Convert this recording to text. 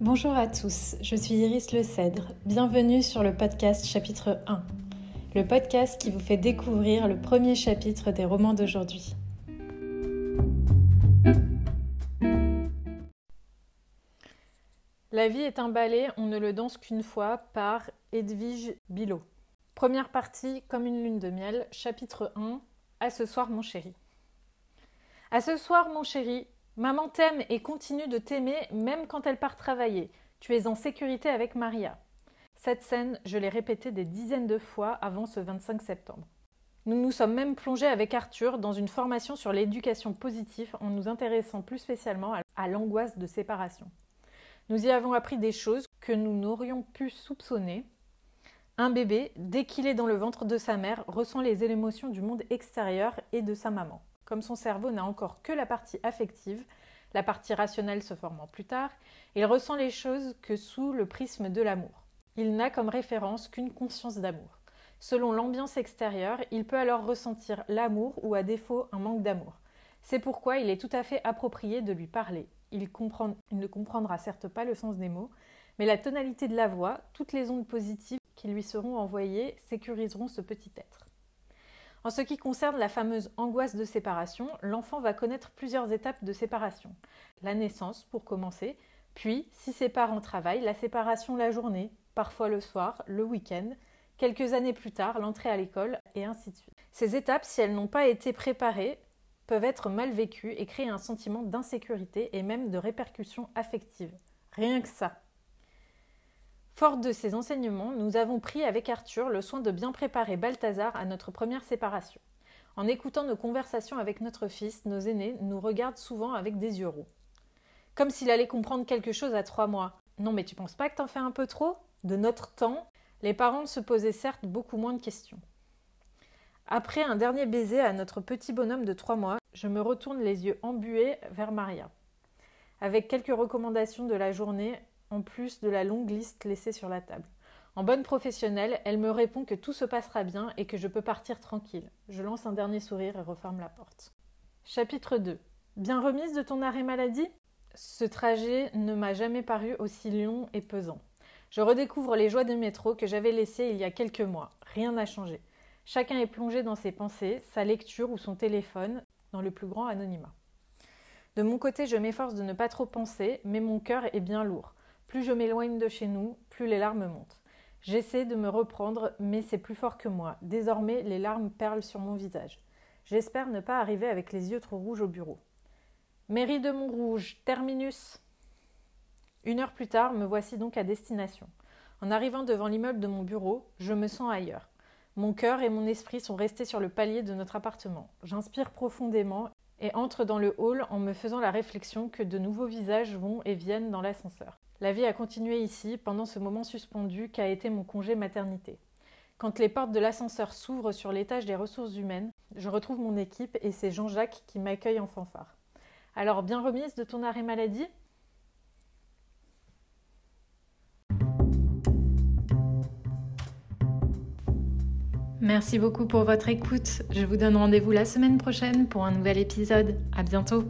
Bonjour à tous, je suis Iris Le Cèdre. Bienvenue sur le podcast chapitre 1, le podcast qui vous fait découvrir le premier chapitre des romans d'aujourd'hui. La vie est un ballet, on ne le danse qu'une fois par Edwige Bilot. Première partie, comme une lune de miel, chapitre 1, À ce soir mon chéri. À ce soir mon chéri, Maman t'aime et continue de t'aimer même quand elle part travailler. Tu es en sécurité avec Maria. Cette scène, je l'ai répétée des dizaines de fois avant ce 25 septembre. Nous nous sommes même plongés avec Arthur dans une formation sur l'éducation positive en nous intéressant plus spécialement à l'angoisse de séparation. Nous y avons appris des choses que nous n'aurions pu soupçonner. Un bébé, dès qu'il est dans le ventre de sa mère, ressent les émotions du monde extérieur et de sa maman. Comme son cerveau n'a encore que la partie affective, la partie rationnelle se formant plus tard, il ressent les choses que sous le prisme de l'amour. Il n'a comme référence qu'une conscience d'amour. Selon l'ambiance extérieure, il peut alors ressentir l'amour ou à défaut un manque d'amour. C'est pourquoi il est tout à fait approprié de lui parler. Il, ne comprendra certes pas le sens des mots, mais la tonalité de la voix, toutes les ondes positives qui lui seront envoyées sécuriseront ce petit être. En ce qui concerne la fameuse angoisse de séparation, l'enfant va connaître plusieurs étapes de séparation. La naissance, pour commencer, puis, si ses parents travaillent, la séparation la journée, parfois le soir, le week-end, quelques années plus tard, l'entrée à l'école, et ainsi de suite. Ces étapes, si elles n'ont pas été préparées, peuvent être mal vécues et créer un sentiment d'insécurité et même de répercussions affectives. Rien que ça. Forte de ces enseignements, nous avons pris avec Arthur le soin de bien préparer Balthazar à notre première séparation. En écoutant nos conversations avec notre fils, nos aînés nous regardent souvent avec des yeux roux. Comme s'il allait comprendre quelque chose à trois mois. Non, mais tu penses pas que t'en fais un peu trop? De notre temps, les parents se posaient certes beaucoup moins de questions. Après un dernier baiser à notre petit bonhomme de trois mois, je me retourne les yeux embués vers Maria. Avec quelques recommandations de la journée, en plus de la longue liste laissée sur la table. En bonne professionnelle, elle me répond que tout se passera bien et que je peux partir tranquille. Je lance un dernier sourire et referme la porte. Chapitre 2. Bien remise de ton arrêt maladie? Ce trajet ne m'a jamais paru aussi long et pesant. Je redécouvre les joies du métro que j'avais laissées il y a quelques mois. Rien n'a changé. Chacun est plongé dans ses pensées, sa lecture ou son téléphone, dans le plus grand anonymat. De mon côté, je m'efforce de ne pas trop penser, mais mon cœur est bien lourd. Plus je m'éloigne de chez nous, plus les larmes montent. J'essaie de me reprendre, mais c'est plus fort que moi. Désormais, les larmes perlent sur mon visage. J'espère ne pas arriver avec les yeux trop rouges au bureau. Mairie de Montrouge, terminus. Une heure plus tard, me voici donc à destination. En arrivant devant l'immeuble de mon bureau, je me sens ailleurs. Mon cœur et mon esprit sont restés sur le palier de notre appartement. J'inspire profondément et entre dans le hall en me faisant la réflexion que de nouveaux visages vont et viennent dans l'ascenseur. La vie a continué ici pendant ce moment suspendu qu'a été mon congé maternité. Quand les portes de l'ascenseur s'ouvrent sur l'étage des ressources humaines, je retrouve mon équipe et c'est Jean-Jacques qui m'accueille en fanfare. Alors, bien remise de ton arrêt maladie? Merci beaucoup pour votre écoute. Je vous donne rendez-vous la semaine prochaine pour un nouvel épisode. À bientôt.